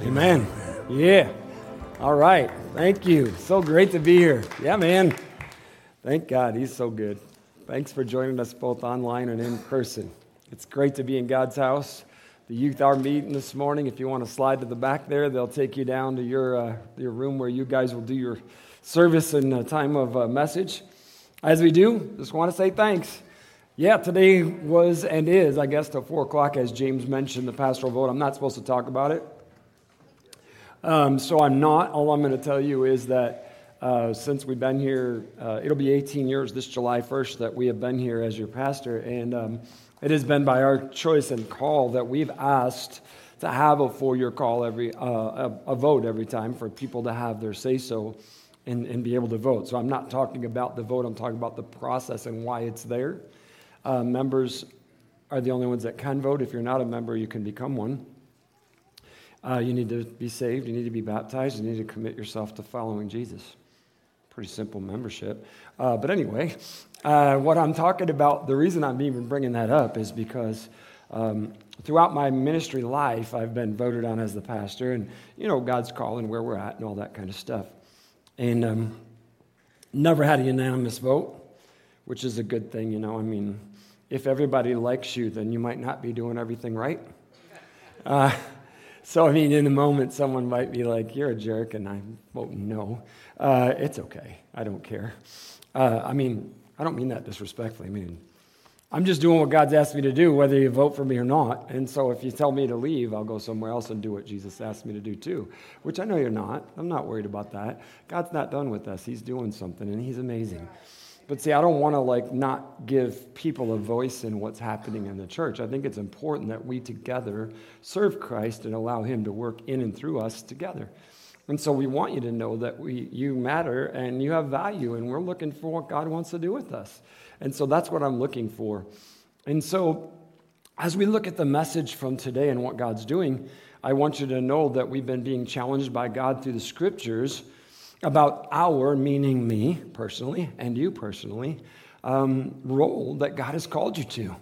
Amen. Yeah. All right. Thank you. So great to be here. Yeah, man. Thank God. He's so good. Thanks for joining us both online and in person. It's great to be in God's house. The youth are meeting this morning. If you want to slide to the back there, they'll take you down to your, uh, your room where you guys will do your service and uh, time of uh, message. As we do, just want to say thanks. Yeah, today was and is, I guess, till 4 o'clock, as James mentioned, the pastoral vote. I'm not supposed to talk about it. Um, so I'm not. All I'm going to tell you is that uh, since we've been here, uh, it'll be 18 years this July 1st that we have been here as your pastor. And um, it has been by our choice and call that we've asked to have a four year call every, uh, a, a, vote every time for people to have their say so and, and, be able to vote. So I'm not talking about the vote, I'm talking about the process and why it's there. Uh, members are the only ones that can vote. If you're not a member, you can become one. Uh, you need to be saved, you need to be baptized, you need to commit yourself to following Jesus. Pretty simple membership. Uh, but anyway, uh, what I'm talking about, the reason I'm even bringing that up is because um, throughout my ministry life, I've been voted on as the pastor, and you know, God's calling where we're at and all that kind of stuff. And um, never had a unanimous vote, which is a good thing, you know. I mean, if everybody likes you, then you might not be doing everything right. Uh, so, I mean, in the moment, someone might be like, You're a jerk, and I'm voting no. Uh, it's okay. I don't care. Uh, I mean, I don't mean that disrespectfully. I mean, I'm just doing what God's asked me to do, whether you vote for me or not. And so if you tell me to leave, I'll go somewhere else and do what Jesus asked me to do too, which I know you're not. I'm not worried about that. God's not done with us, He's doing something, and He's amazing. But see, I don't want to like not give people a voice in what's happening in the church. I think it's important that we together serve Christ and allow him to work in and through us together. And so we want you to know that we, you matter and you have value, and we're looking for what God wants to do with us. And so that's what I'm looking for. And so as we look at the message from today and what God's doing, I want you to know that we've been being challenged by God through the scriptures about our, meaning me personally and you personally, um, role that God has called you to.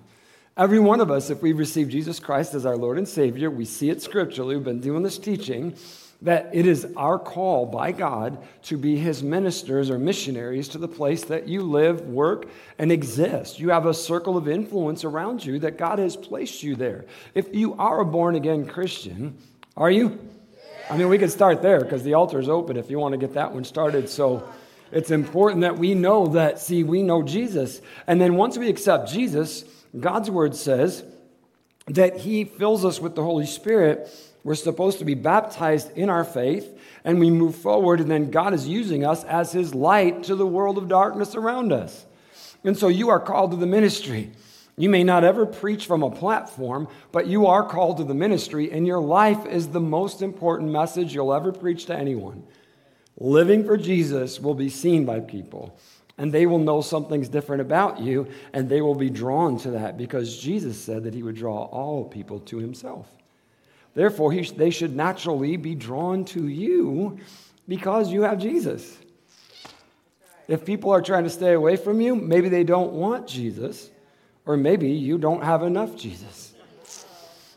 Every one of us, if we receive Jesus Christ as our Lord and Savior, we see it scripturally, we've been doing this teaching, that it is our call by God to be His ministers or missionaries to the place that you live, work, and exist. You have a circle of influence around you that God has placed you there. If you are a born again Christian, are you? I mean, we could start there because the altar is open if you want to get that one started. So it's important that we know that, see, we know Jesus. And then once we accept Jesus, God's word says that He fills us with the Holy Spirit. We're supposed to be baptized in our faith, and we move forward, and then God is using us as His light to the world of darkness around us. And so you are called to the ministry. You may not ever preach from a platform, but you are called to the ministry, and your life is the most important message you'll ever preach to anyone. Living for Jesus will be seen by people, and they will know something's different about you, and they will be drawn to that because Jesus said that he would draw all people to himself. Therefore, he, they should naturally be drawn to you because you have Jesus. If people are trying to stay away from you, maybe they don't want Jesus or maybe you don't have enough Jesus.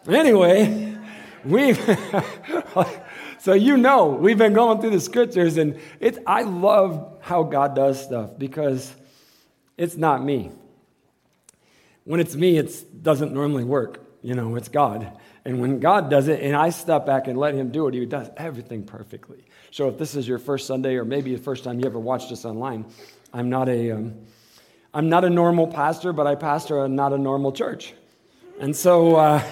Anyway, we so you know we've been going through the scriptures, and it's I love how God does stuff because it's not me. When it's me, it doesn't normally work. You know, it's God. And when God does it, and I step back and let Him do it, He does everything perfectly. So if this is your first Sunday, or maybe the first time you ever watched us online, I'm not a um, I'm not a normal pastor, but I pastor a not a normal church. And so uh,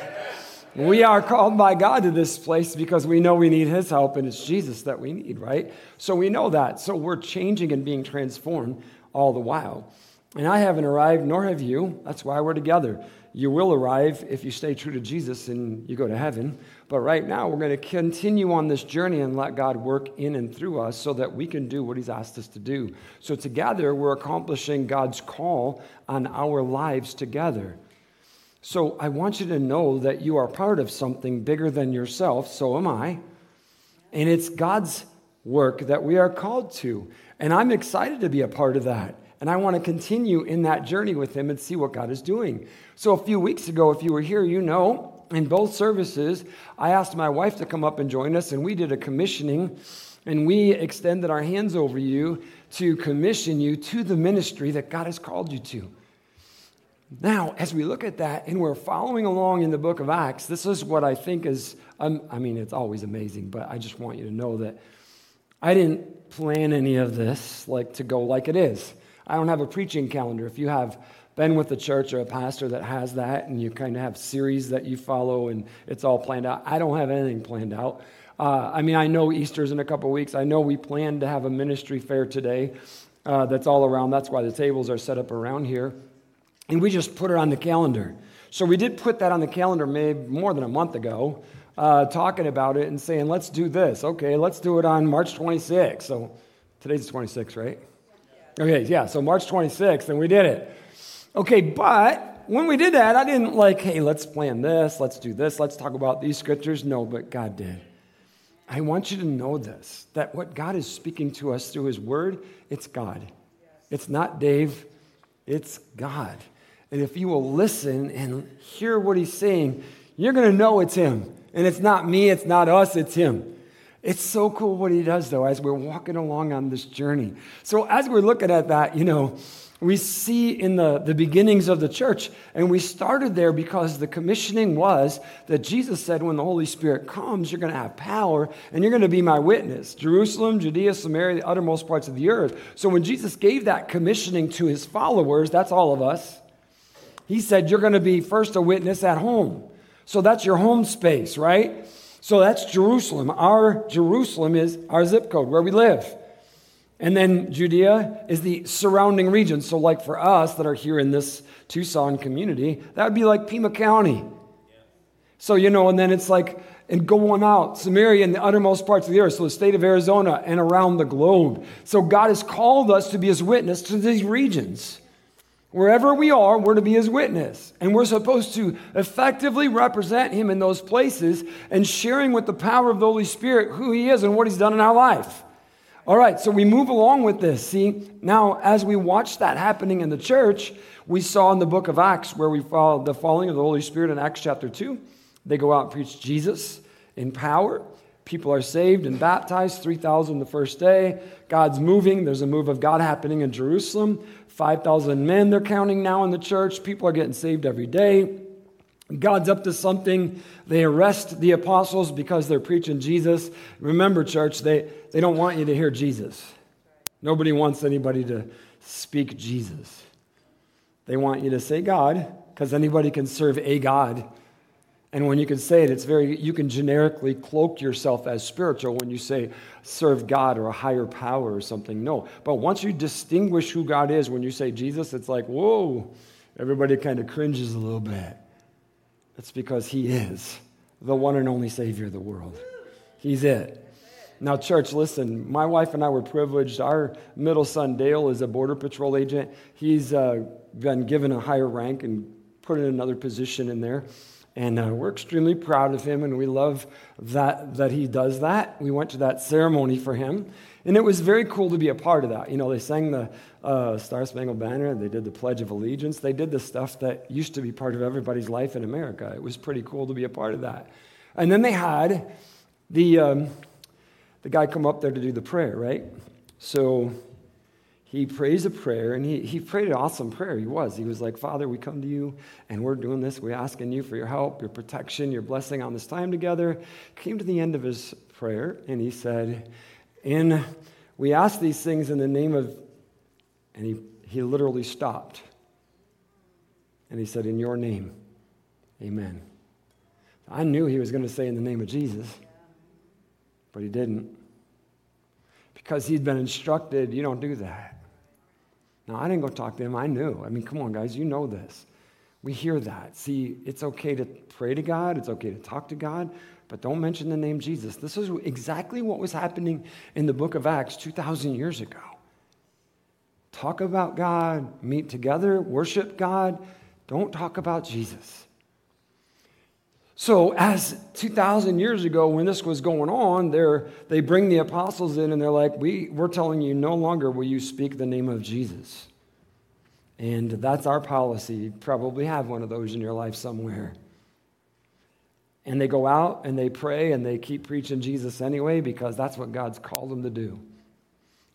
we are called by God to this place because we know we need His help, and it's Jesus that we need, right? So we know that. So we're changing and being transformed all the while. And I haven't arrived, nor have you. That's why we're together. You will arrive if you stay true to Jesus and you go to heaven. But right now, we're going to continue on this journey and let God work in and through us so that we can do what He's asked us to do. So, together, we're accomplishing God's call on our lives together. So, I want you to know that you are part of something bigger than yourself. So am I. And it's God's work that we are called to. And I'm excited to be a part of that. And I want to continue in that journey with Him and see what God is doing. So, a few weeks ago, if you were here, you know in both services, I asked my wife to come up and join us, and we did a commissioning, and we extended our hands over you to commission you to the ministry that God has called you to. Now, as we look at that and we're following along in the book of Acts, this is what I think is, um, I mean, it's always amazing, but I just want you to know that I didn't plan any of this like to go like it is. I don't have a preaching calendar. If you have been with a church or a pastor that has that and you kind of have series that you follow and it's all planned out, I don't have anything planned out. Uh, I mean, I know Easter's in a couple weeks. I know we plan to have a ministry fair today uh, that's all around. That's why the tables are set up around here. And we just put it on the calendar. So we did put that on the calendar maybe more than a month ago, uh, talking about it and saying, let's do this. Okay, let's do it on March 26th. So today's the 26th, right? Okay, yeah, so March 26th, and we did it. Okay, but when we did that, I didn't like, hey, let's plan this, let's do this, let's talk about these scriptures. No, but God did. I want you to know this that what God is speaking to us through His Word, it's God. It's not Dave, it's God. And if you will listen and hear what He's saying, you're going to know it's Him. And it's not me, it's not us, it's Him. It's so cool what He does, though, as we're walking along on this journey. So, as we're looking at that, you know, we see in the, the beginnings of the church. And we started there because the commissioning was that Jesus said, when the Holy Spirit comes, you're going to have power and you're going to be my witness. Jerusalem, Judea, Samaria, the uttermost parts of the earth. So when Jesus gave that commissioning to his followers, that's all of us, he said, You're going to be first a witness at home. So that's your home space, right? So that's Jerusalem. Our Jerusalem is our zip code, where we live. And then Judea is the surrounding region. So, like for us that are here in this Tucson community, that would be like Pima County. So, you know, and then it's like, and going out, Samaria and the uttermost parts of the earth, so the state of Arizona and around the globe. So, God has called us to be his witness to these regions. Wherever we are, we're to be his witness. And we're supposed to effectively represent him in those places and sharing with the power of the Holy Spirit who he is and what he's done in our life. All right, so we move along with this. See, now as we watch that happening in the church, we saw in the book of Acts where we followed the falling of the Holy Spirit in Acts chapter 2. They go out and preach Jesus in power. People are saved and baptized, 3,000 the first day. God's moving. There's a move of God happening in Jerusalem. 5,000 men they're counting now in the church. People are getting saved every day. God's up to something. They arrest the apostles because they're preaching Jesus. Remember, church, they, they don't want you to hear Jesus. Nobody wants anybody to speak Jesus. They want you to say God because anybody can serve a God. And when you can say it, it's very, you can generically cloak yourself as spiritual when you say serve God or a higher power or something. No. But once you distinguish who God is, when you say Jesus, it's like, whoa, everybody kind of cringes a little bit. It's because He is the one and only Savior of the world. He's it. Now, church, listen, my wife and I were privileged. Our middle son, Dale, is a Border Patrol agent. He's uh, been given a higher rank and put in another position in there. And uh, we're extremely proud of him, and we love that, that he does that. We went to that ceremony for him, and it was very cool to be a part of that. You know, they sang the uh, Star Spangled Banner, they did the Pledge of Allegiance, they did the stuff that used to be part of everybody's life in America. It was pretty cool to be a part of that. And then they had the, um, the guy come up there to do the prayer, right? So he prays a prayer, and he, he prayed an awesome prayer. He was. He was like, Father, we come to you, and we're doing this. We're asking you for your help, your protection, your blessing on this time together. Came to the end of his prayer, and he said, and we ask these things in the name of, and he, he literally stopped. And he said, In your name, amen. I knew he was going to say in the name of Jesus, but he didn't. Because he'd been instructed, you don't do that. Now, I didn't go talk to him. I knew. I mean, come on, guys, you know this. We hear that. See, it's okay to pray to God, it's okay to talk to God, but don't mention the name Jesus. This is exactly what was happening in the book of Acts 2,000 years ago. Talk about God, meet together, worship God. Don't talk about Jesus. So, as 2,000 years ago, when this was going on, they bring the apostles in and they're like, we, We're telling you no longer will you speak the name of Jesus. And that's our policy. You probably have one of those in your life somewhere. And they go out and they pray and they keep preaching Jesus anyway because that's what God's called them to do.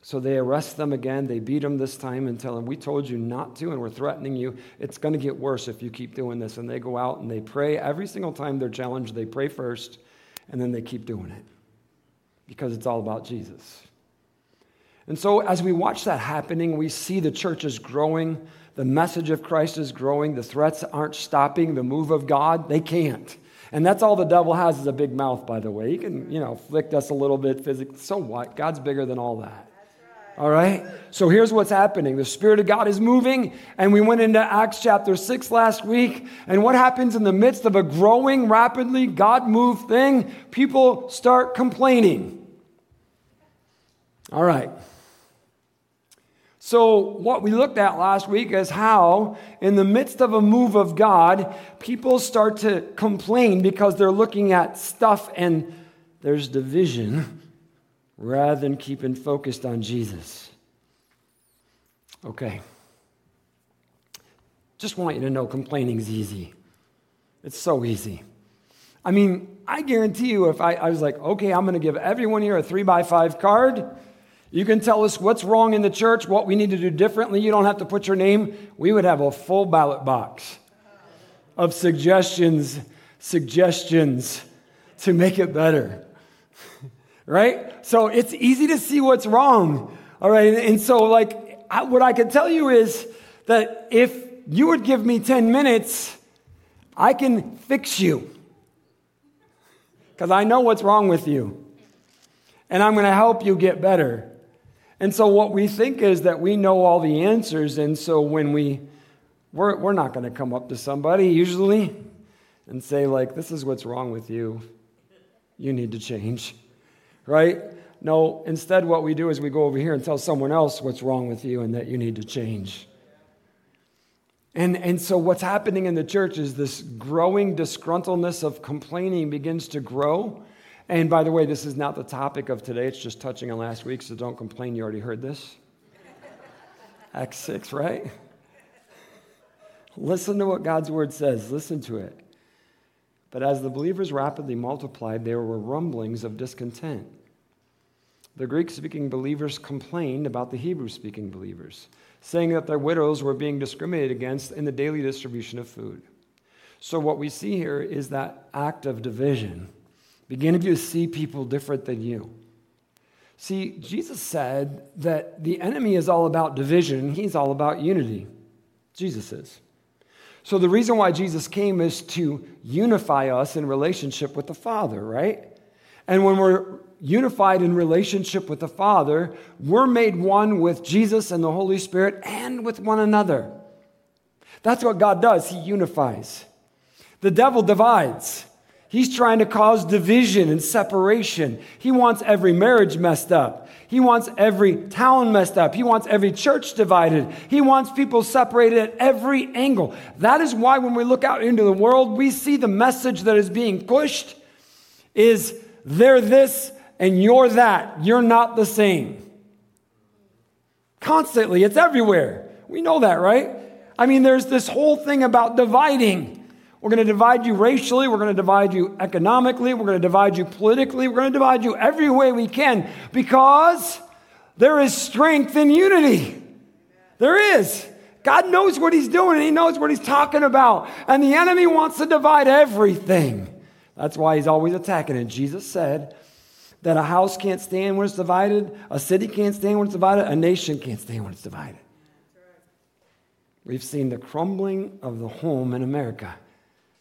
So they arrest them again. They beat them this time and tell them, We told you not to, and we're threatening you. It's going to get worse if you keep doing this. And they go out and they pray. Every single time they're challenged, they pray first, and then they keep doing it because it's all about Jesus. And so as we watch that happening, we see the church is growing. The message of Christ is growing. The threats aren't stopping the move of God. They can't. And that's all the devil has is a big mouth, by the way. He can, you know, flick us a little bit physically. So what? God's bigger than all that. All right? So here's what's happening the Spirit of God is moving, and we went into Acts chapter 6 last week. And what happens in the midst of a growing, rapidly God moved thing? People start complaining. All right. So, what we looked at last week is how, in the midst of a move of God, people start to complain because they're looking at stuff and there's division rather than keeping focused on Jesus. Okay. Just want you to know complaining is easy. It's so easy. I mean, I guarantee you, if I, I was like, okay, I'm going to give everyone here a three by five card, you can tell us what's wrong in the church, what we need to do differently. You don't have to put your name. We would have a full ballot box of suggestions, suggestions to make it better right? So it's easy to see what's wrong, all right? And so, like, what I can tell you is that if you would give me 10 minutes, I can fix you because I know what's wrong with you. And I'm going to help you get better. And so, what we think is that we know all the answers. And so, when we, we're, we're not going to come up to somebody usually and say, like, this is what's wrong with you. You need to change right? No, instead, what we do is we go over here and tell someone else what's wrong with you and that you need to change. And, and so, what's happening in the church is this growing disgruntledness of complaining begins to grow. And by the way, this is not the topic of today, it's just touching on last week, so don't complain, you already heard this. Acts 6, right? Listen to what God's word says, listen to it. But as the believers rapidly multiplied, there were rumblings of discontent. The Greek speaking believers complained about the Hebrew speaking believers, saying that their widows were being discriminated against in the daily distribution of food. So, what we see here is that act of division, beginning to see people different than you. See, Jesus said that the enemy is all about division, he's all about unity. Jesus is. So, the reason why Jesus came is to unify us in relationship with the Father, right? And when we're unified in relationship with the Father, we're made one with Jesus and the Holy Spirit and with one another. That's what God does. He unifies. The devil divides. He's trying to cause division and separation. He wants every marriage messed up. He wants every town messed up. He wants every church divided. He wants people separated at every angle. That is why when we look out into the world, we see the message that is being pushed is they're this and you're that. You're not the same. Constantly, it's everywhere. We know that, right? I mean, there's this whole thing about dividing. We're going to divide you racially. We're going to divide you economically. We're going to divide you politically. We're going to divide you every way we can because there is strength in unity. There is. God knows what He's doing and He knows what He's talking about. And the enemy wants to divide everything. That's why He's always attacking it. Jesus said, that a house can't stand when it's divided, a city can't stand when it's divided, a nation can't stand when it's divided. We've seen the crumbling of the home in America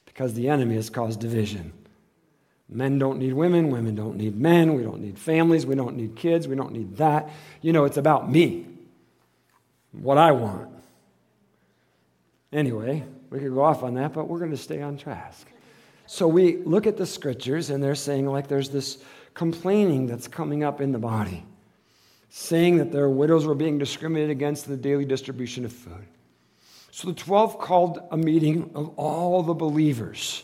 because the enemy has caused division. Men don't need women, women don't need men, we don't need families, we don't need kids, we don't need that. You know, it's about me, what I want. Anyway, we could go off on that, but we're going to stay on task. So we look at the scriptures, and they're saying, like, there's this complaining that's coming up in the body, saying that their widows were being discriminated against in the daily distribution of food. So the 12 called a meeting of all the believers.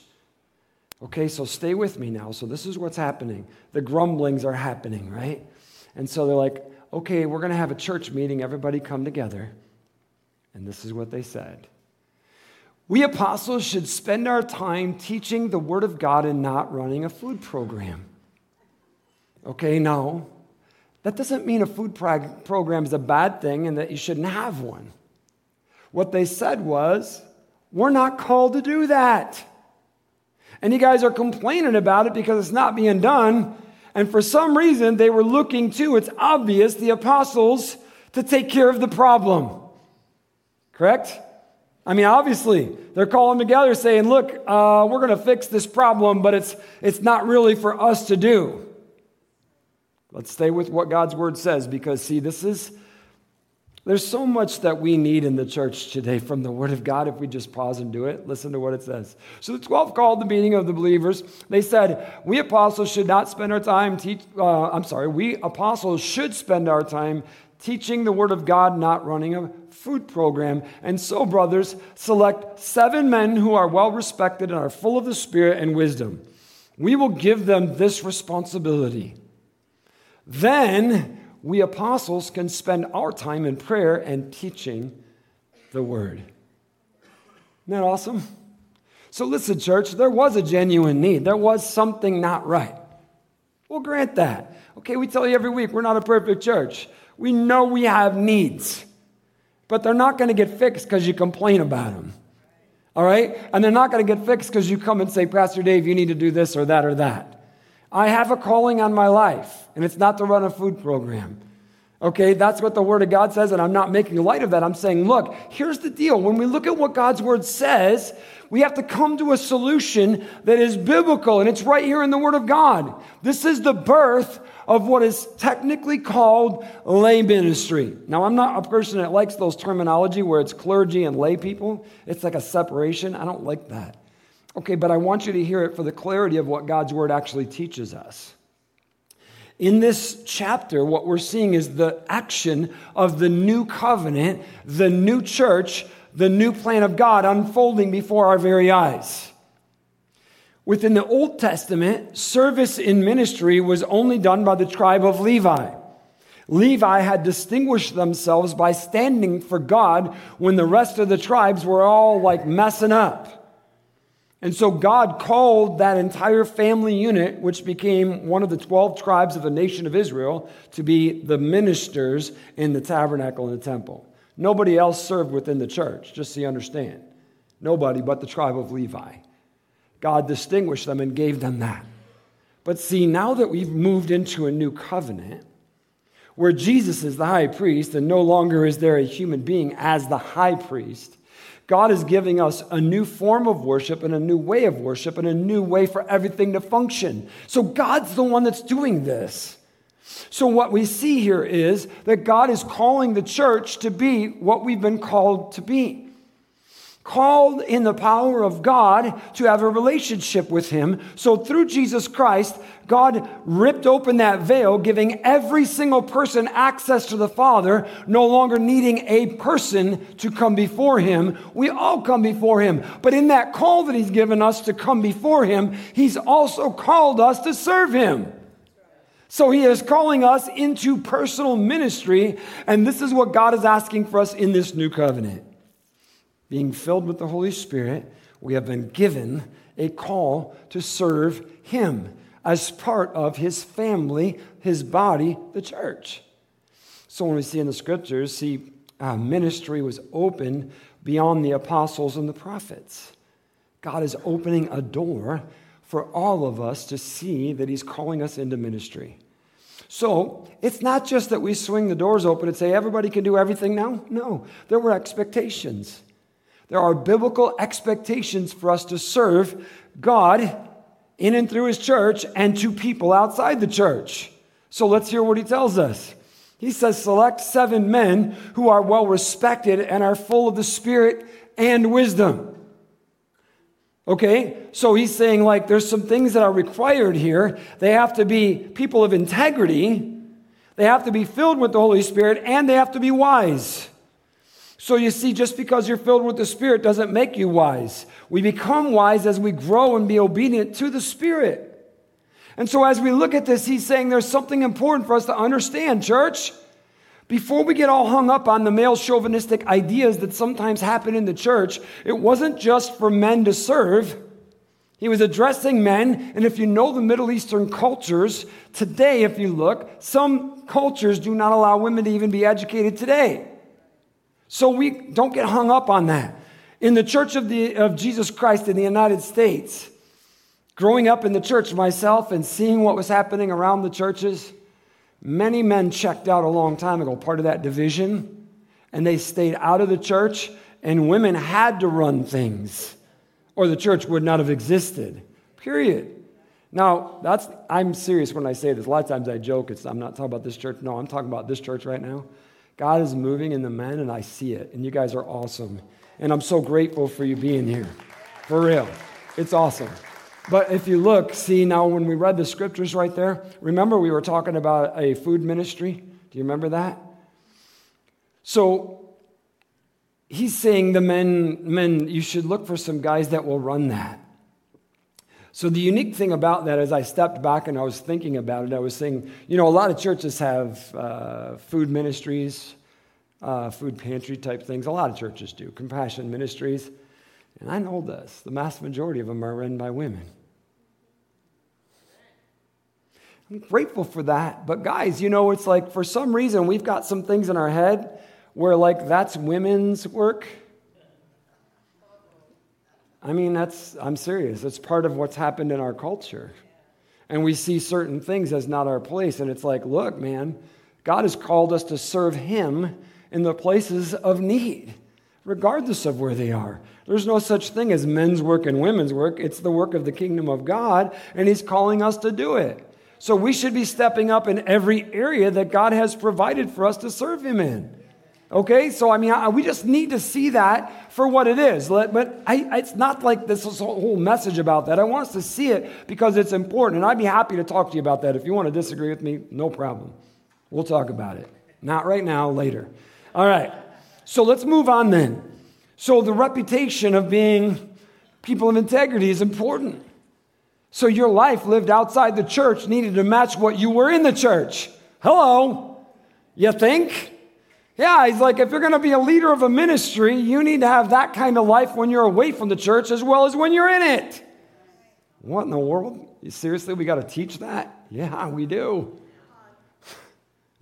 Okay, so stay with me now. So this is what's happening. The grumblings are happening, right? And so they're like, okay, we're going to have a church meeting. Everybody come together. And this is what they said we apostles should spend our time teaching the Word of God and not running a food program. Okay, now, that doesn't mean a food prog- program is a bad thing and that you shouldn't have one. What they said was, we're not called to do that. And you guys are complaining about it because it's not being done. And for some reason, they were looking to, it's obvious, the apostles to take care of the problem. Correct? I mean, obviously, they're calling together saying, look, uh, we're going to fix this problem, but it's, it's not really for us to do. Let's stay with what God's word says because, see, this is, there's so much that we need in the church today from the word of God if we just pause and do it. Listen to what it says. So the 12 called the meeting of the believers. They said, We apostles should not spend our time teach, uh, I'm sorry, we apostles should spend our time teaching the word of God, not running a food program. And so, brothers, select seven men who are well respected and are full of the Spirit and wisdom. We will give them this responsibility. Then we apostles can spend our time in prayer and teaching the word. Isn't that awesome? So, listen, church, there was a genuine need. There was something not right. We'll grant that. Okay, we tell you every week we're not a perfect church. We know we have needs, but they're not going to get fixed because you complain about them. All right? And they're not going to get fixed because you come and say, Pastor Dave, you need to do this or that or that. I have a calling on my life, and it's not to run a food program. Okay, that's what the Word of God says, and I'm not making light of that. I'm saying, look, here's the deal. When we look at what God's Word says, we have to come to a solution that is biblical, and it's right here in the Word of God. This is the birth of what is technically called lay ministry. Now, I'm not a person that likes those terminology where it's clergy and lay people. It's like a separation. I don't like that. Okay, but I want you to hear it for the clarity of what God's word actually teaches us. In this chapter, what we're seeing is the action of the new covenant, the new church, the new plan of God unfolding before our very eyes. Within the Old Testament, service in ministry was only done by the tribe of Levi. Levi had distinguished themselves by standing for God when the rest of the tribes were all like messing up. And so God called that entire family unit, which became one of the 12 tribes of the nation of Israel, to be the ministers in the tabernacle and the temple. Nobody else served within the church, just so you understand. Nobody but the tribe of Levi. God distinguished them and gave them that. But see, now that we've moved into a new covenant, where Jesus is the high priest, and no longer is there a human being as the high priest, God is giving us a new form of worship and a new way of worship and a new way for everything to function. So God's the one that's doing this. So, what we see here is that God is calling the church to be what we've been called to be called in the power of God to have a relationship with Him. So through Jesus Christ, God ripped open that veil, giving every single person access to the Father, no longer needing a person to come before Him. We all come before Him. But in that call that He's given us to come before Him, He's also called us to serve Him. So he is calling us into personal ministry, and this is what God is asking for us in this new covenant being filled with the Holy Spirit, we have been given a call to serve Him as part of His family, His body, the church. So when we see in the scriptures, see, uh, ministry was open beyond the apostles and the prophets. God is opening a door for all of us to see that He's calling us into ministry. So it's not just that we swing the doors open and say, everybody can do everything now. No, there were expectations. There are biblical expectations for us to serve God in and through His church and to people outside the church. So let's hear what He tells us. He says, Select seven men who are well respected and are full of the Spirit and wisdom. Okay, so he's saying, like, there's some things that are required here. They have to be people of integrity, they have to be filled with the Holy Spirit, and they have to be wise. So you see, just because you're filled with the Spirit doesn't make you wise. We become wise as we grow and be obedient to the Spirit. And so as we look at this, he's saying there's something important for us to understand, church. Before we get all hung up on the male chauvinistic ideas that sometimes happen in the church, it wasn't just for men to serve. He was addressing men, and if you know the Middle Eastern cultures, today, if you look, some cultures do not allow women to even be educated today. So we don't get hung up on that. In the Church of, the, of Jesus Christ in the United States, growing up in the church myself and seeing what was happening around the churches, many men checked out a long time ago, part of that division, and they stayed out of the church, and women had to run things or the church would not have existed. Period. Now, that's I'm serious when I say this. A lot of times I joke, it's, I'm not talking about this church. No, I'm talking about this church right now. God is moving in the men, and I see it. And you guys are awesome. And I'm so grateful for you being here. For real. It's awesome. But if you look, see now when we read the scriptures right there, remember we were talking about a food ministry? Do you remember that? So he's saying the men, men, you should look for some guys that will run that. So the unique thing about that, as I stepped back and I was thinking about it, I was saying, you know, a lot of churches have uh, food ministries, uh, food pantry type things. A lot of churches do, compassion ministries. And I know this the vast majority of them are run by women. I'm grateful for that. But guys, you know, it's like for some reason we've got some things in our head where like that's women's work. I mean, that's, I'm serious. It's part of what's happened in our culture. And we see certain things as not our place. And it's like, look, man, God has called us to serve Him in the places of need, regardless of where they are. There's no such thing as men's work and women's work. It's the work of the kingdom of God, and He's calling us to do it. So we should be stepping up in every area that God has provided for us to serve Him in. Okay, so I mean, I, we just need to see that for what it is. But I, it's not like this whole message about that. I want us to see it because it's important. And I'd be happy to talk to you about that. If you want to disagree with me, no problem. We'll talk about it. Not right now, later. All right, so let's move on then. So the reputation of being people of integrity is important. So your life lived outside the church needed to match what you were in the church. Hello, you think? Yeah, he's like, if you're going to be a leader of a ministry, you need to have that kind of life when you're away from the church as well as when you're in it. What in the world? Seriously, we got to teach that? Yeah, we do.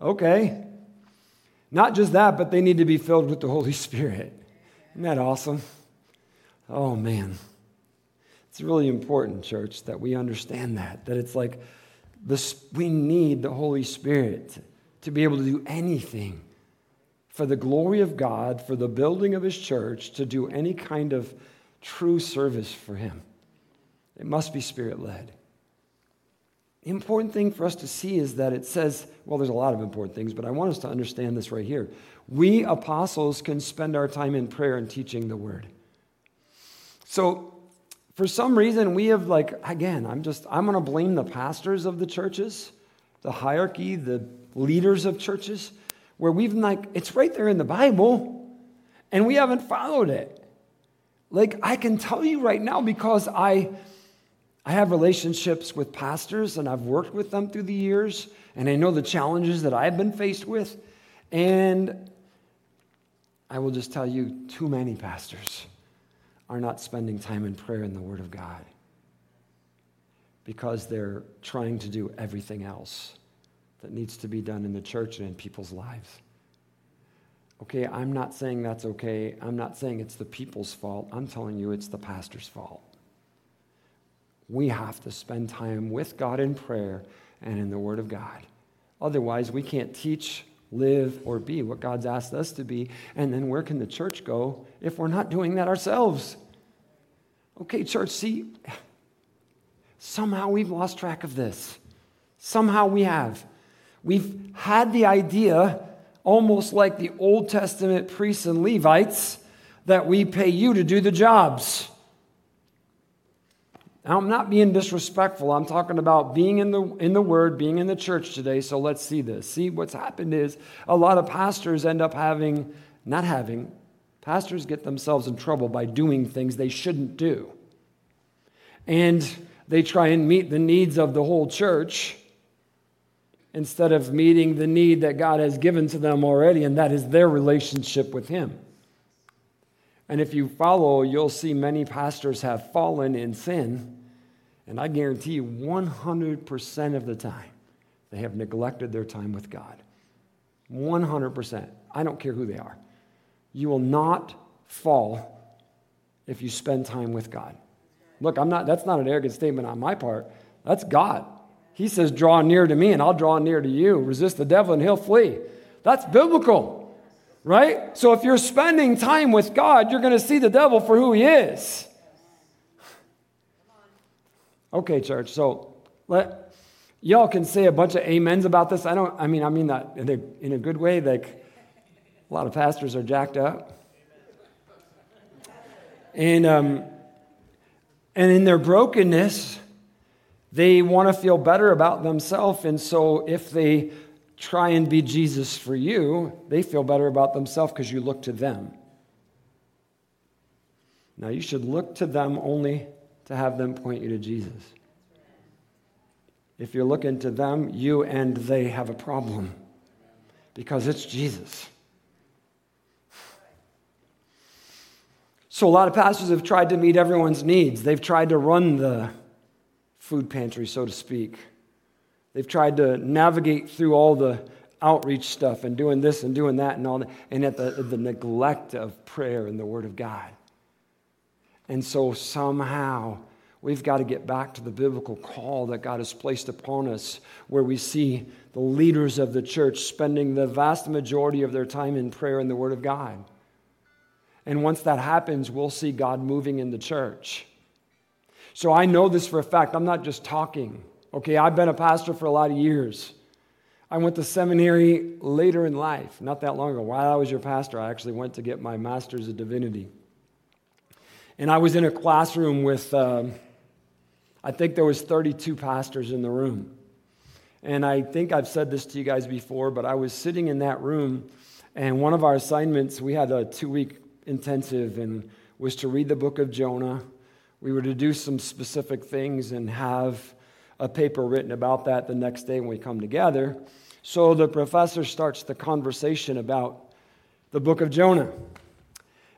okay. Not just that, but they need to be filled with the Holy Spirit. Isn't that awesome? Oh, man. It's really important, church, that we understand that. That it's like this, we need the Holy Spirit to be able to do anything for the glory of God, for the building of His church, to do any kind of true service for Him. It must be spirit led. The important thing for us to see is that it says, well, there's a lot of important things, but I want us to understand this right here. We apostles can spend our time in prayer and teaching the word. So, for some reason, we have, like, again, I'm just, I'm going to blame the pastors of the churches, the hierarchy, the leaders of churches where we've like, it's right there in the Bible, and we haven't followed it. Like, I can tell you right now because I, I have relationships with pastors and I've worked with them through the years, and I know the challenges that I've been faced with. And I will just tell you too many pastors are not spending time in prayer in the Word of God because they're trying to do everything else that needs to be done in the church and in people's lives. Okay, I'm not saying that's okay. I'm not saying it's the people's fault. I'm telling you it's the pastor's fault. We have to spend time with God in prayer and in the Word of God. Otherwise, we can't teach, live, or be what God's asked us to be. And then where can the church go if we're not doing that ourselves? Okay, church, see, somehow we've lost track of this. Somehow we have. We've had the idea, almost like the Old Testament priests and Levites, that we pay you to do the jobs. Now, I'm not being disrespectful. I'm talking about being in the, in the Word, being in the church today. So let's see this. See, what's happened is a lot of pastors end up having, not having, pastors get themselves in trouble by doing things they shouldn't do. And they try and meet the needs of the whole church instead of meeting the need that God has given to them already, and that is their relationship with Him. And if you follow, you'll see many pastors have fallen in sin. And I guarantee you, 100% of the time, they have neglected their time with God. 100%. I don't care who they are. You will not fall if you spend time with God. Look, I'm not, that's not an arrogant statement on my part. That's God. He says, Draw near to me, and I'll draw near to you. Resist the devil, and he'll flee. That's biblical, right? So if you're spending time with God, you're going to see the devil for who he is. Okay, church, so let, y'all can say a bunch of amens about this. I don't, I mean, I mean that in a, in a good way. Like, a lot of pastors are jacked up. And, um, and in their brokenness, they want to feel better about themselves. And so if they try and be Jesus for you, they feel better about themselves because you look to them. Now, you should look to them only to have them point you to Jesus. If you're looking to them, you and they have a problem because it's Jesus. So, a lot of pastors have tried to meet everyone's needs. They've tried to run the food pantry, so to speak. They've tried to navigate through all the outreach stuff and doing this and doing that and all that, and at the, the neglect of prayer and the Word of God. And so, somehow, we've got to get back to the biblical call that God has placed upon us, where we see the leaders of the church spending the vast majority of their time in prayer and the Word of God. And once that happens, we'll see God moving in the church. So I know this for a fact. I'm not just talking. Okay, I've been a pastor for a lot of years. I went to seminary later in life, not that long ago. While I was your pastor, I actually went to get my master's of divinity. And I was in a classroom with, um, I think there was 32 pastors in the room. And I think I've said this to you guys before, but I was sitting in that room, and one of our assignments, we had a two week intensive and was to read the book of Jonah. We were to do some specific things and have a paper written about that the next day when we come together. So the professor starts the conversation about the book of Jonah.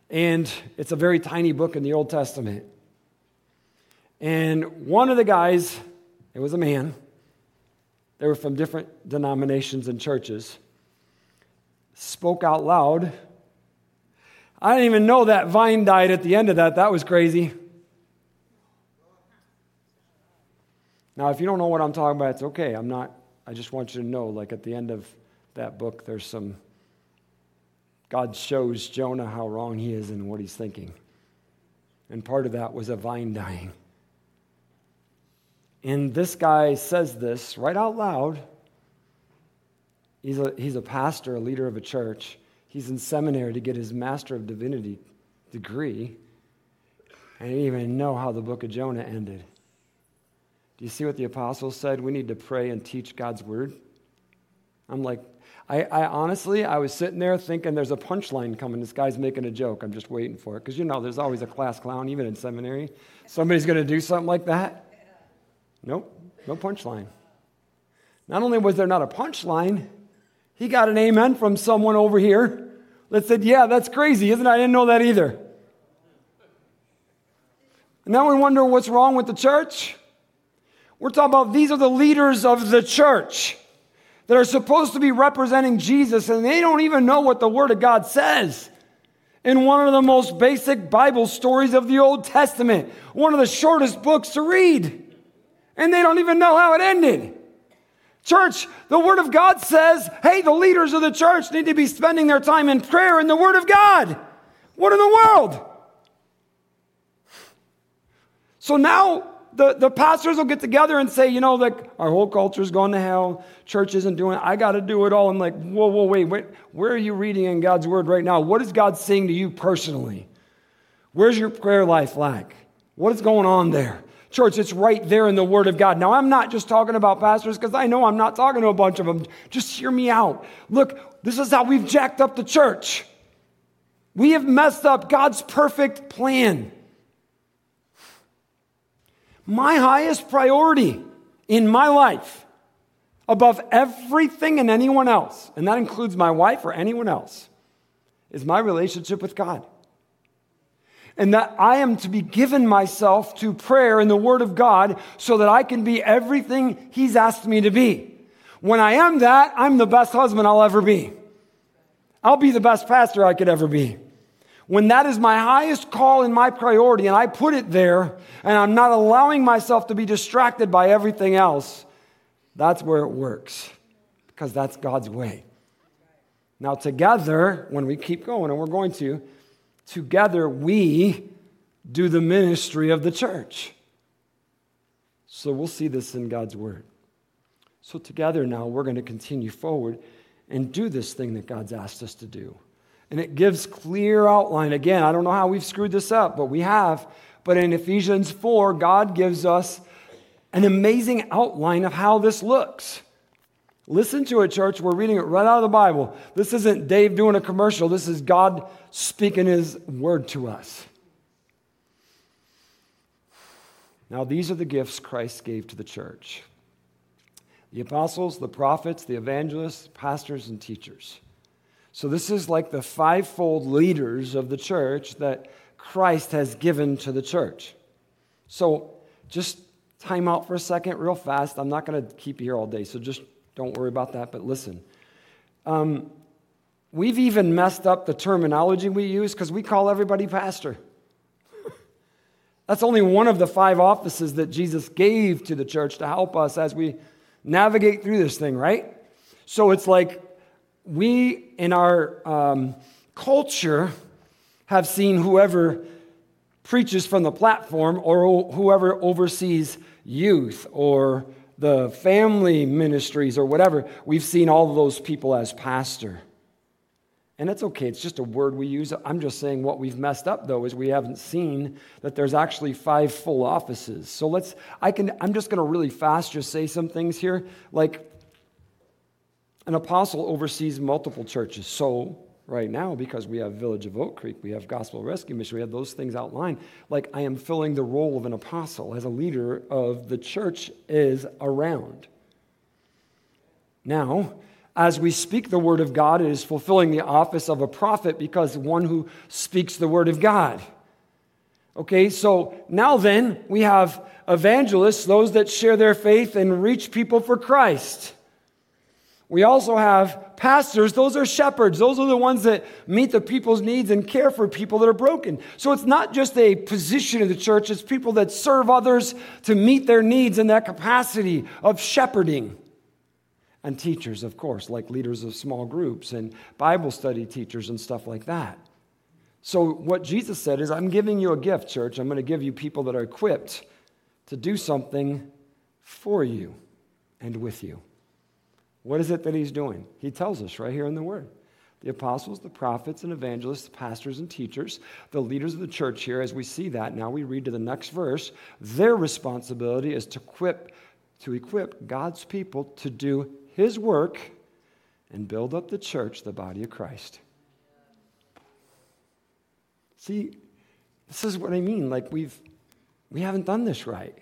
And it's a very tiny book in the Old Testament. And one of the guys, it was a man, they were from different denominations and churches, spoke out loud I didn't even know that vine died at the end of that. That was crazy. Now, if you don't know what I'm talking about, it's okay. I'm not, I just want you to know, like at the end of that book, there's some, God shows Jonah how wrong he is and what he's thinking. And part of that was a vine dying. And this guy says this right out loud. He's a, he's a pastor, a leader of a church. He's in seminary to get his Master of Divinity degree. He didn't even know how the book of Jonah ended. Do you see what the apostles said? We need to pray and teach God's word. I'm like, I, I, honestly, I was sitting there thinking there's a punchline coming. This guy's making a joke. I'm just waiting for it. Because you know, there's always a class clown, even in seminary. Somebody's going to do something like that. Nope, no punchline. Not only was there not a punchline, he got an amen from someone over here that said, Yeah, that's crazy, isn't it? I didn't know that either. And now we wonder what's wrong with the church. We're talking about these are the leaders of the church that are supposed to be representing Jesus, and they don't even know what the Word of God says. In one of the most basic Bible stories of the Old Testament, one of the shortest books to read, and they don't even know how it ended. Church, the Word of God says, hey, the leaders of the church need to be spending their time in prayer in the Word of God. What in the world? So now the, the pastors will get together and say, you know, like our whole culture's going to hell. Church isn't doing it. I got to do it all. I'm like, whoa, whoa, wait, wait. Where are you reading in God's Word right now? What is God saying to you personally? Where's your prayer life like? What is going on there? Church, it's right there in the Word of God. Now, I'm not just talking about pastors because I know I'm not talking to a bunch of them. Just hear me out. Look, this is how we've jacked up the church. We have messed up God's perfect plan. My highest priority in my life, above everything and anyone else, and that includes my wife or anyone else, is my relationship with God. And that I am to be given myself to prayer and the Word of God so that I can be everything He's asked me to be. When I am that, I'm the best husband I'll ever be. I'll be the best pastor I could ever be. When that is my highest call and my priority, and I put it there, and I'm not allowing myself to be distracted by everything else, that's where it works because that's God's way. Now, together, when we keep going, and we're going to, together we do the ministry of the church. So we'll see this in God's word. So, together now, we're going to continue forward and do this thing that God's asked us to do. And it gives clear outline. Again, I don't know how we've screwed this up, but we have. But in Ephesians 4, God gives us an amazing outline of how this looks. Listen to it, church. We're reading it right out of the Bible. This isn't Dave doing a commercial, this is God speaking his word to us. Now, these are the gifts Christ gave to the church the apostles, the prophets, the evangelists, pastors, and teachers. So, this is like the fivefold leaders of the church that Christ has given to the church. So, just time out for a second, real fast. I'm not going to keep you here all day, so just don't worry about that, but listen. Um, we've even messed up the terminology we use because we call everybody pastor. That's only one of the five offices that Jesus gave to the church to help us as we navigate through this thing, right? So it's like we in our um, culture have seen whoever preaches from the platform or whoever oversees youth or the family ministries or whatever, we've seen all of those people as pastor. And it's okay, it's just a word we use. I'm just saying what we've messed up though is we haven't seen that there's actually five full offices. So let's I can I'm just going to really fast just say some things here like an apostle oversees multiple churches. So right now because we have Village of Oak Creek, we have Gospel Rescue Mission, we have those things outlined. Like I am filling the role of an apostle as a leader of the church is around. Now, as we speak the word of God, it is fulfilling the office of a prophet because one who speaks the word of God. Okay, so now then we have evangelists, those that share their faith and reach people for Christ. We also have pastors. Those are shepherds. Those are the ones that meet the people's needs and care for people that are broken. So it's not just a position of the church, it's people that serve others to meet their needs in that capacity of shepherding. And teachers, of course, like leaders of small groups and Bible study teachers and stuff like that. So, what Jesus said is, I'm giving you a gift, church. I'm going to give you people that are equipped to do something for you and with you. What is it that he's doing? He tells us right here in the Word. The apostles, the prophets, and evangelists, pastors and teachers, the leaders of the church here, as we see that, now we read to the next verse, their responsibility is to equip, to equip God's people to do his work and build up the church, the body of Christ. See, this is what I mean. Like we've we haven't done this right.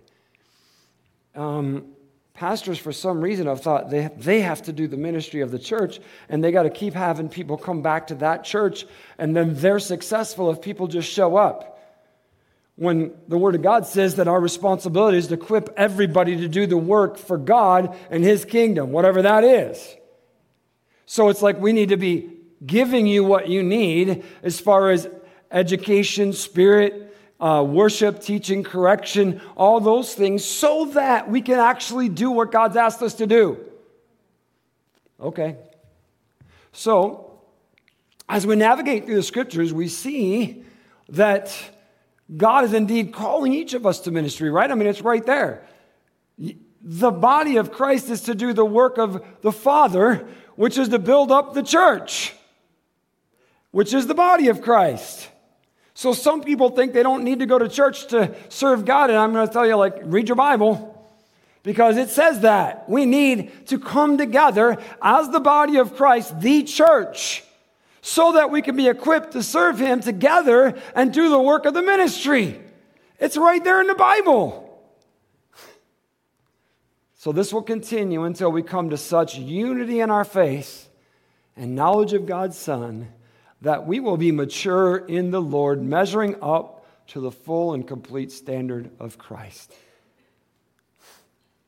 Um, pastors, for some reason, have thought they, they have to do the ministry of the church and they got to keep having people come back to that church and then they're successful if people just show up. When the Word of God says that our responsibility is to equip everybody to do the work for God and His kingdom, whatever that is. So it's like we need to be giving you what you need as far as education, spirit, uh, worship, teaching, correction, all those things, so that we can actually do what God's asked us to do. Okay. So, as we navigate through the scriptures, we see that God is indeed calling each of us to ministry, right? I mean, it's right there. The body of Christ is to do the work of the Father, which is to build up the church, which is the body of Christ. So some people think they don't need to go to church to serve God. And I'm going to tell you, like, read your Bible because it says that. We need to come together as the body of Christ, the church, so that we can be equipped to serve Him together and do the work of the ministry. It's right there in the Bible. So this will continue until we come to such unity in our faith and knowledge of God's Son that we will be mature in the Lord, measuring up to the full and complete standard of Christ.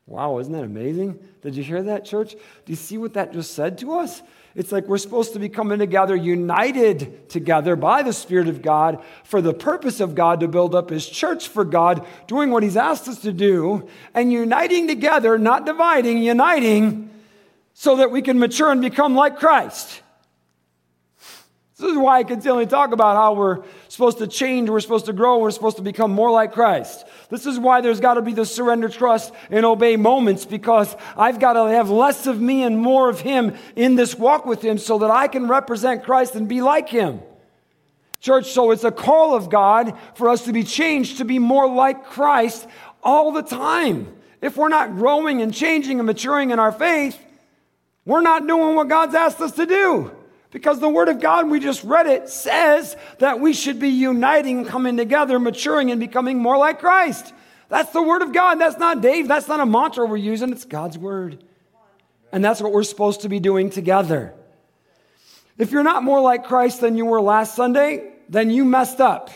Wow, isn't that amazing? Did you hear that, church? Do you see what that just said to us? It's like we're supposed to be coming together, united together by the Spirit of God for the purpose of God to build up His church for God, doing what He's asked us to do, and uniting together, not dividing, uniting, so that we can mature and become like Christ. This is why I continually talk about how we're supposed to change, we're supposed to grow, we're supposed to become more like Christ. This is why there's got to be the surrender, trust, and obey moments because I've got to have less of me and more of Him in this walk with Him so that I can represent Christ and be like Him. Church, so it's a call of God for us to be changed to be more like Christ all the time. If we're not growing and changing and maturing in our faith, we're not doing what God's asked us to do. Because the Word of God, we just read it, says that we should be uniting, coming together, maturing, and becoming more like Christ. That's the Word of God. That's not Dave. That's not a mantra we're using. It's God's Word. And that's what we're supposed to be doing together. If you're not more like Christ than you were last Sunday, then you messed up.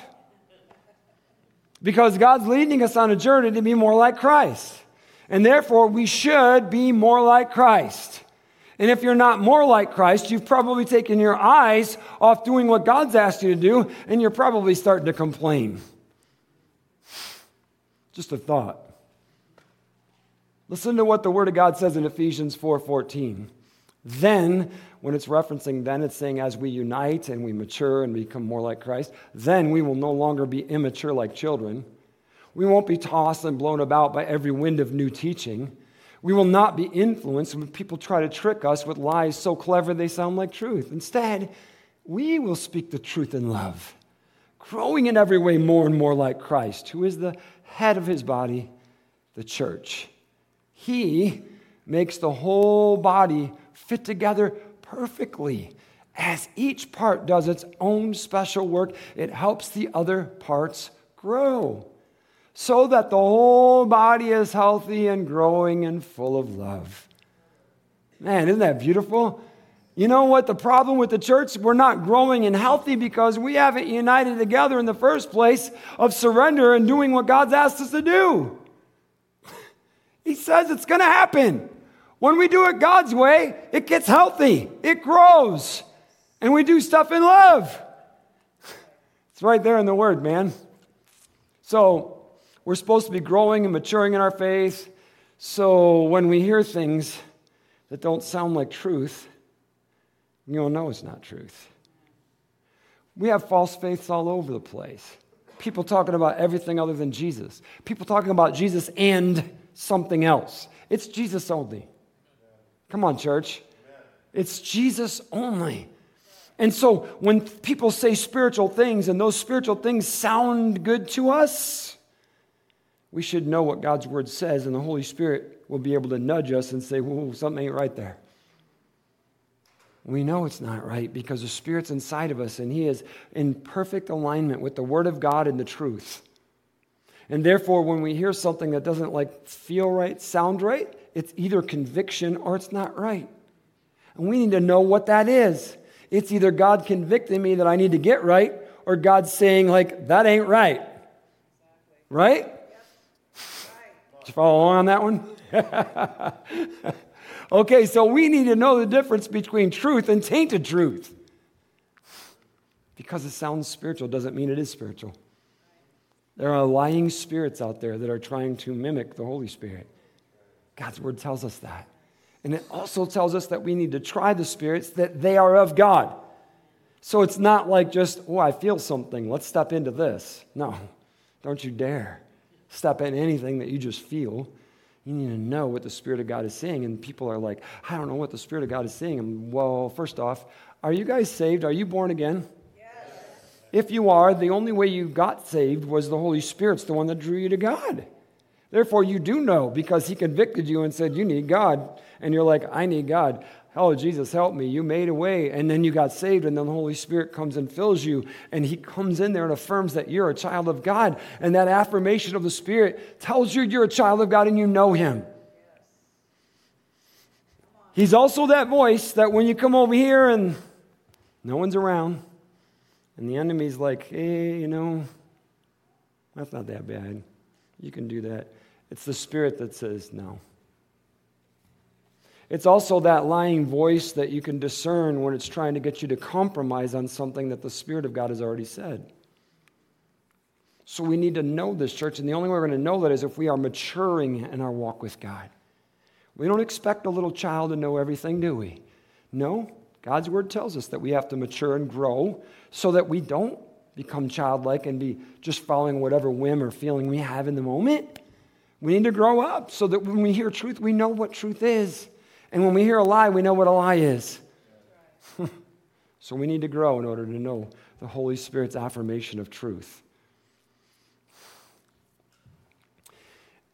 Because God's leading us on a journey to be more like Christ. And therefore, we should be more like Christ. And if you're not more like Christ, you've probably taken your eyes off doing what God's asked you to do, and you're probably starting to complain. Just a thought. Listen to what the Word of God says in Ephesians 4:14. Then, when it's referencing then, it's saying as we unite and we mature and become more like Christ, then we will no longer be immature like children. We won't be tossed and blown about by every wind of new teaching we will not be influenced when people try to trick us with lies so clever they sound like truth. Instead, we will speak the truth in love, growing in every way more and more like Christ, who is the head of his body, the church. He makes the whole body fit together perfectly. As each part does its own special work, it helps the other parts grow so that the whole body is healthy and growing and full of love. Man, isn't that beautiful? You know what the problem with the church? We're not growing and healthy because we haven't united together in the first place of surrender and doing what God's asked us to do. He says it's going to happen. When we do it God's way, it gets healthy, it grows, and we do stuff in love. It's right there in the word, man. So, we're supposed to be growing and maturing in our faith. So when we hear things that don't sound like truth, you'll know it's not truth. We have false faiths all over the place. People talking about everything other than Jesus. People talking about Jesus and something else. It's Jesus only. Come on, church. It's Jesus only. And so when people say spiritual things and those spiritual things sound good to us, we should know what God's word says, and the Holy Spirit will be able to nudge us and say, Whoa, something ain't right there. We know it's not right because the Spirit's inside of us, and He is in perfect alignment with the Word of God and the truth. And therefore, when we hear something that doesn't like feel right, sound right, it's either conviction or it's not right. And we need to know what that is. It's either God convicting me that I need to get right, or God saying, like, that ain't right. Right? You follow along on that one? okay, so we need to know the difference between truth and tainted truth. Because it sounds spiritual doesn't mean it is spiritual. There are lying spirits out there that are trying to mimic the Holy Spirit. God's word tells us that. And it also tells us that we need to try the spirits that they are of God. So it's not like just, oh, I feel something, let's step into this. No, don't you dare step in anything that you just feel. You need to know what the Spirit of God is saying. And people are like, I don't know what the Spirit of God is saying. And well, first off, are you guys saved? Are you born again? Yes. If you are, the only way you got saved was the Holy Spirit's the one that drew you to God. Therefore, you do know because He convicted you and said, You need God. And you're like, I need God. Oh, Jesus, help me. You made a way. And then you got saved, and then the Holy Spirit comes and fills you. And He comes in there and affirms that you're a child of God. And that affirmation of the Spirit tells you you're a child of God and you know Him. He's also that voice that when you come over here and no one's around, and the enemy's like, hey, you know, that's not that bad. You can do that. It's the Spirit that says no. It's also that lying voice that you can discern when it's trying to get you to compromise on something that the Spirit of God has already said. So we need to know this, church, and the only way we're going to know that is if we are maturing in our walk with God. We don't expect a little child to know everything, do we? No. God's word tells us that we have to mature and grow so that we don't become childlike and be just following whatever whim or feeling we have in the moment. We need to grow up so that when we hear truth, we know what truth is. And when we hear a lie, we know what a lie is. so we need to grow in order to know the Holy Spirit's affirmation of truth.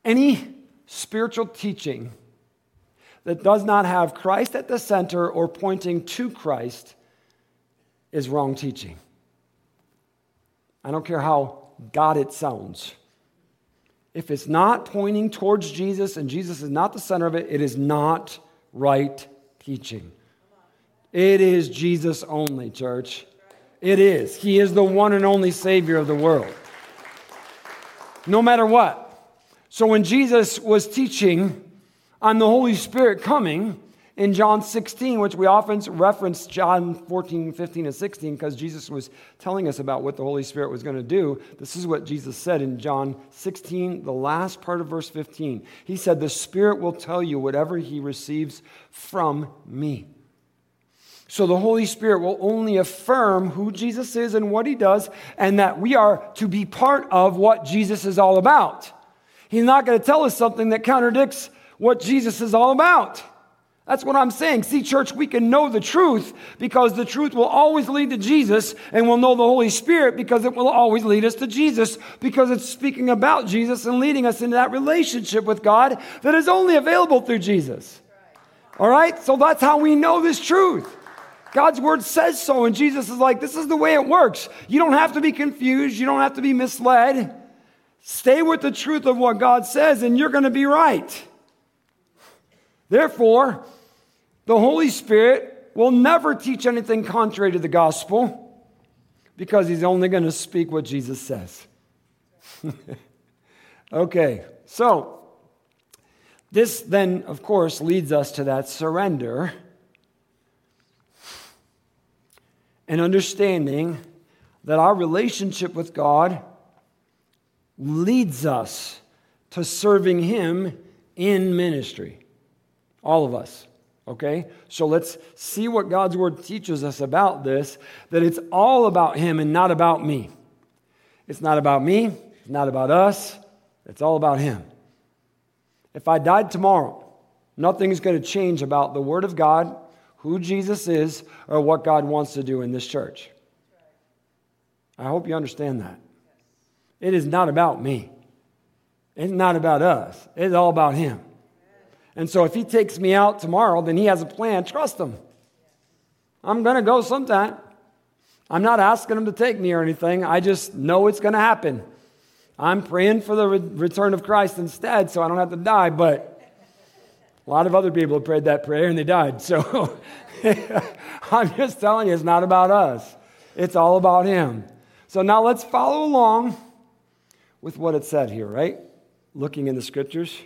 Any spiritual teaching that does not have Christ at the center or pointing to Christ is wrong teaching. I don't care how God it sounds. If it's not pointing towards Jesus and Jesus is not the center of it, it is not right teaching. It is Jesus only, church. It is. He is the one and only Savior of the world. No matter what. So when Jesus was teaching on the Holy Spirit coming, in John 16, which we often reference John 14, 15, and 16, because Jesus was telling us about what the Holy Spirit was going to do. This is what Jesus said in John 16, the last part of verse 15. He said, The Spirit will tell you whatever he receives from me. So the Holy Spirit will only affirm who Jesus is and what he does, and that we are to be part of what Jesus is all about. He's not going to tell us something that contradicts what Jesus is all about. That's what I'm saying. See, church, we can know the truth because the truth will always lead to Jesus, and we'll know the Holy Spirit because it will always lead us to Jesus because it's speaking about Jesus and leading us into that relationship with God that is only available through Jesus. All right? So that's how we know this truth. God's word says so, and Jesus is like, this is the way it works. You don't have to be confused, you don't have to be misled. Stay with the truth of what God says, and you're going to be right. Therefore, the Holy Spirit will never teach anything contrary to the gospel because he's only going to speak what Jesus says. okay, so this then, of course, leads us to that surrender and understanding that our relationship with God leads us to serving Him in ministry. All of us. Okay? So let's see what God's word teaches us about this that it's all about Him and not about me. It's not about me, it's not about us, it's all about Him. If I died tomorrow, nothing's going to change about the Word of God, who Jesus is, or what God wants to do in this church. I hope you understand that. It is not about me. It's not about us. It's all about Him. And so if he takes me out tomorrow, then he has a plan. Trust him. I'm going to go sometime. I'm not asking him to take me or anything. I just know it's going to happen. I'm praying for the re- return of Christ instead so I don't have to die, but a lot of other people have prayed that prayer and they died. So I'm just telling you, it's not about us, it's all about him. So now let's follow along with what it said here, right? Looking in the scriptures.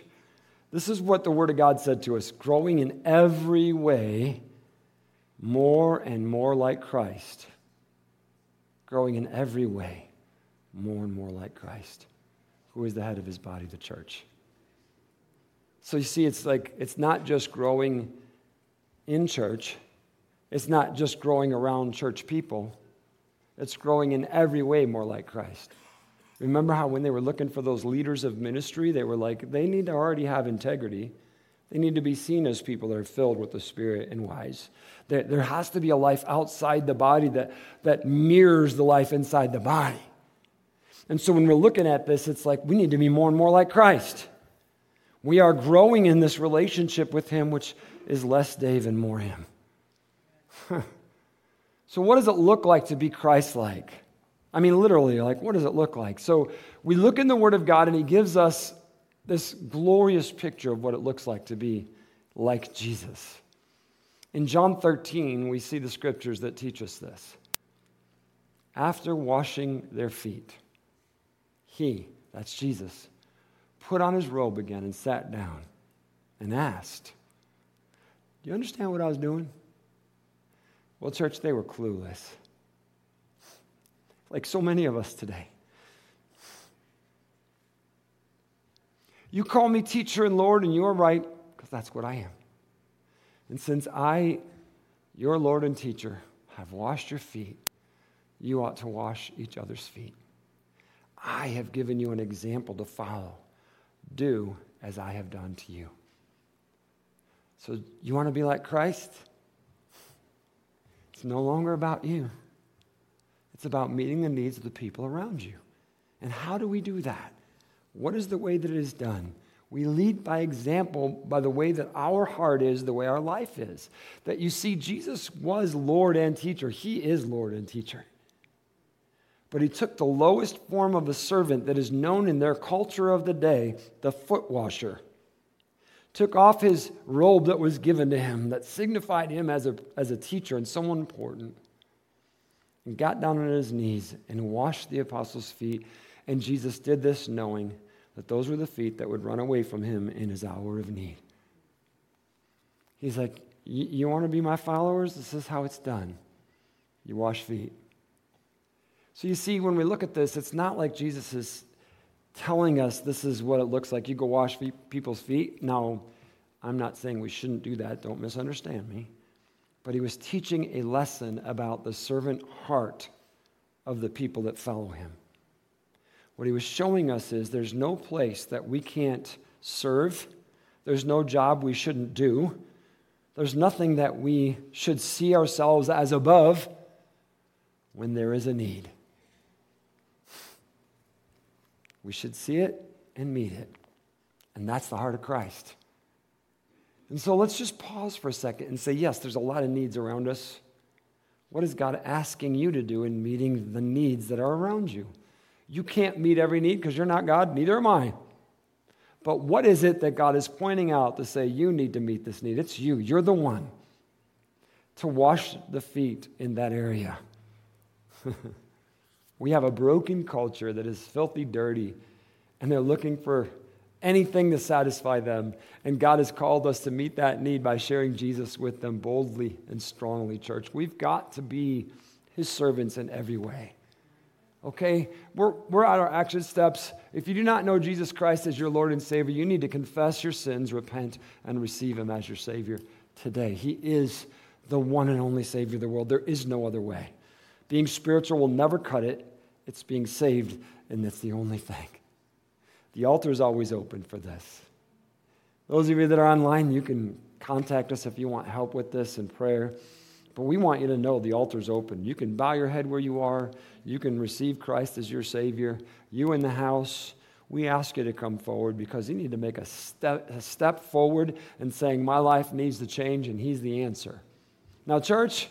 This is what the Word of God said to us growing in every way more and more like Christ. Growing in every way more and more like Christ, who is the head of his body, the church. So you see, it's like, it's not just growing in church, it's not just growing around church people, it's growing in every way more like Christ. Remember how when they were looking for those leaders of ministry, they were like, they need to already have integrity. They need to be seen as people that are filled with the Spirit and wise. There, there has to be a life outside the body that, that mirrors the life inside the body. And so when we're looking at this, it's like we need to be more and more like Christ. We are growing in this relationship with Him, which is less Dave and more Him. so, what does it look like to be Christ like? I mean, literally, like, what does it look like? So we look in the Word of God, and He gives us this glorious picture of what it looks like to be like Jesus. In John 13, we see the scriptures that teach us this. After washing their feet, he, that's Jesus, put on his robe again and sat down and asked, Do you understand what I was doing? Well, church, they were clueless. Like so many of us today. You call me teacher and Lord, and you are right, because that's what I am. And since I, your Lord and teacher, have washed your feet, you ought to wash each other's feet. I have given you an example to follow. Do as I have done to you. So, you want to be like Christ? It's no longer about you, it's about meeting the needs of the people around you. And how do we do that? What is the way that it is done? We lead by example by the way that our heart is, the way our life is. That you see, Jesus was Lord and teacher. He is Lord and teacher. But he took the lowest form of a servant that is known in their culture of the day, the foot washer. Took off his robe that was given to him, that signified him as a, as a teacher and someone important, and got down on his knees and washed the apostles' feet. And Jesus did this knowing that those were the feet that would run away from him in his hour of need. He's like, You want to be my followers? This is how it's done. You wash feet. So you see, when we look at this, it's not like Jesus is telling us this is what it looks like. You go wash people's feet. Now, I'm not saying we shouldn't do that. Don't misunderstand me. But he was teaching a lesson about the servant heart of the people that follow him. What he was showing us is there's no place that we can't serve, there's no job we shouldn't do, there's nothing that we should see ourselves as above when there is a need. We should see it and meet it. And that's the heart of Christ. And so let's just pause for a second and say, yes, there's a lot of needs around us. What is God asking you to do in meeting the needs that are around you? You can't meet every need because you're not God, neither am I. But what is it that God is pointing out to say, you need to meet this need? It's you. You're the one to wash the feet in that area. we have a broken culture that is filthy dirty, and they're looking for anything to satisfy them. And God has called us to meet that need by sharing Jesus with them boldly and strongly, church. We've got to be his servants in every way. Okay? We're, we're at our action steps. If you do not know Jesus Christ as your Lord and Savior, you need to confess your sins, repent, and receive Him as your Savior today. He is the one and only Savior of the world. There is no other way. Being spiritual will never cut it, it's being saved, and that's the only thing. The altar is always open for this. Those of you that are online, you can contact us if you want help with this in prayer. But we want you to know the altar's open. You can bow your head where you are. You can receive Christ as your Savior. You in the house, we ask you to come forward because you need to make a step, a step forward and saying, My life needs to change, and He's the answer. Now, church,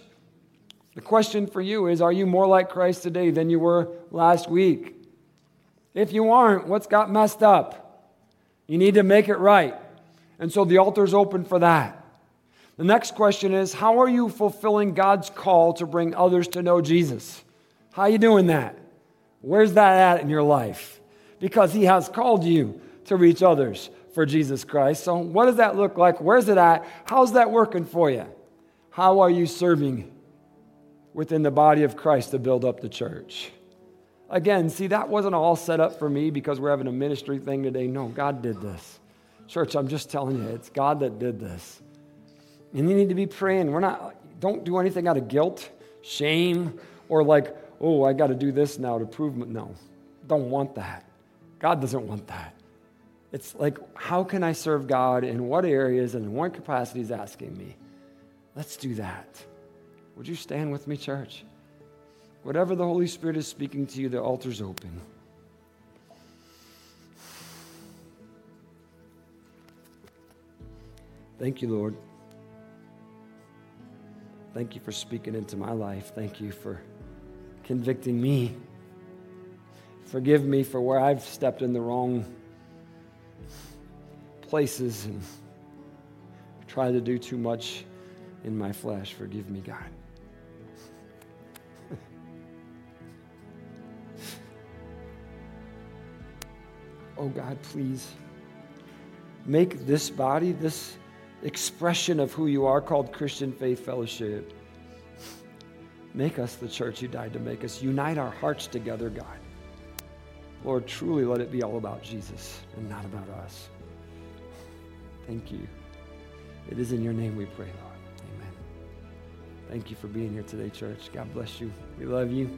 the question for you is Are you more like Christ today than you were last week? If you aren't, what's got messed up? You need to make it right. And so the altar's open for that. The next question is how are you fulfilling God's call to bring others to know Jesus? How are you doing that? Where's that at in your life? Because he has called you to reach others for Jesus Christ. So what does that look like? Where's it at? How's that working for you? How are you serving within the body of Christ to build up the church? Again, see, that wasn't all set up for me because we're having a ministry thing today. No, God did this. Church, I'm just telling you, it's God that did this. And you need to be praying. We're not, don't do anything out of guilt, shame, or like, oh, I got to do this now to prove. No, don't want that. God doesn't want that. It's like, how can I serve God in what areas and in what capacity He's asking me? Let's do that. Would you stand with me, church? Whatever the Holy Spirit is speaking to you, the altar's open. Thank you, Lord. Thank you for speaking into my life. Thank you for convicting me. Forgive me for where I've stepped in the wrong places and tried to do too much in my flesh. Forgive me, God. Oh, God, please make this body, this expression of who you are called Christian Faith Fellowship, make us the church you died to make us. Unite our hearts together, God. Lord, truly let it be all about Jesus and not about us. Thank you. It is in your name we pray, Lord. Amen. Thank you for being here today, church. God bless you. We love you.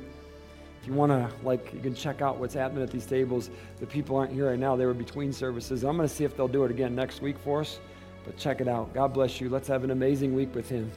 If you want to, like, you can check out what's happening at these tables. The people aren't here right now. They were between services. I'm going to see if they'll do it again next week for us. But check it out. God bless you. Let's have an amazing week with Him.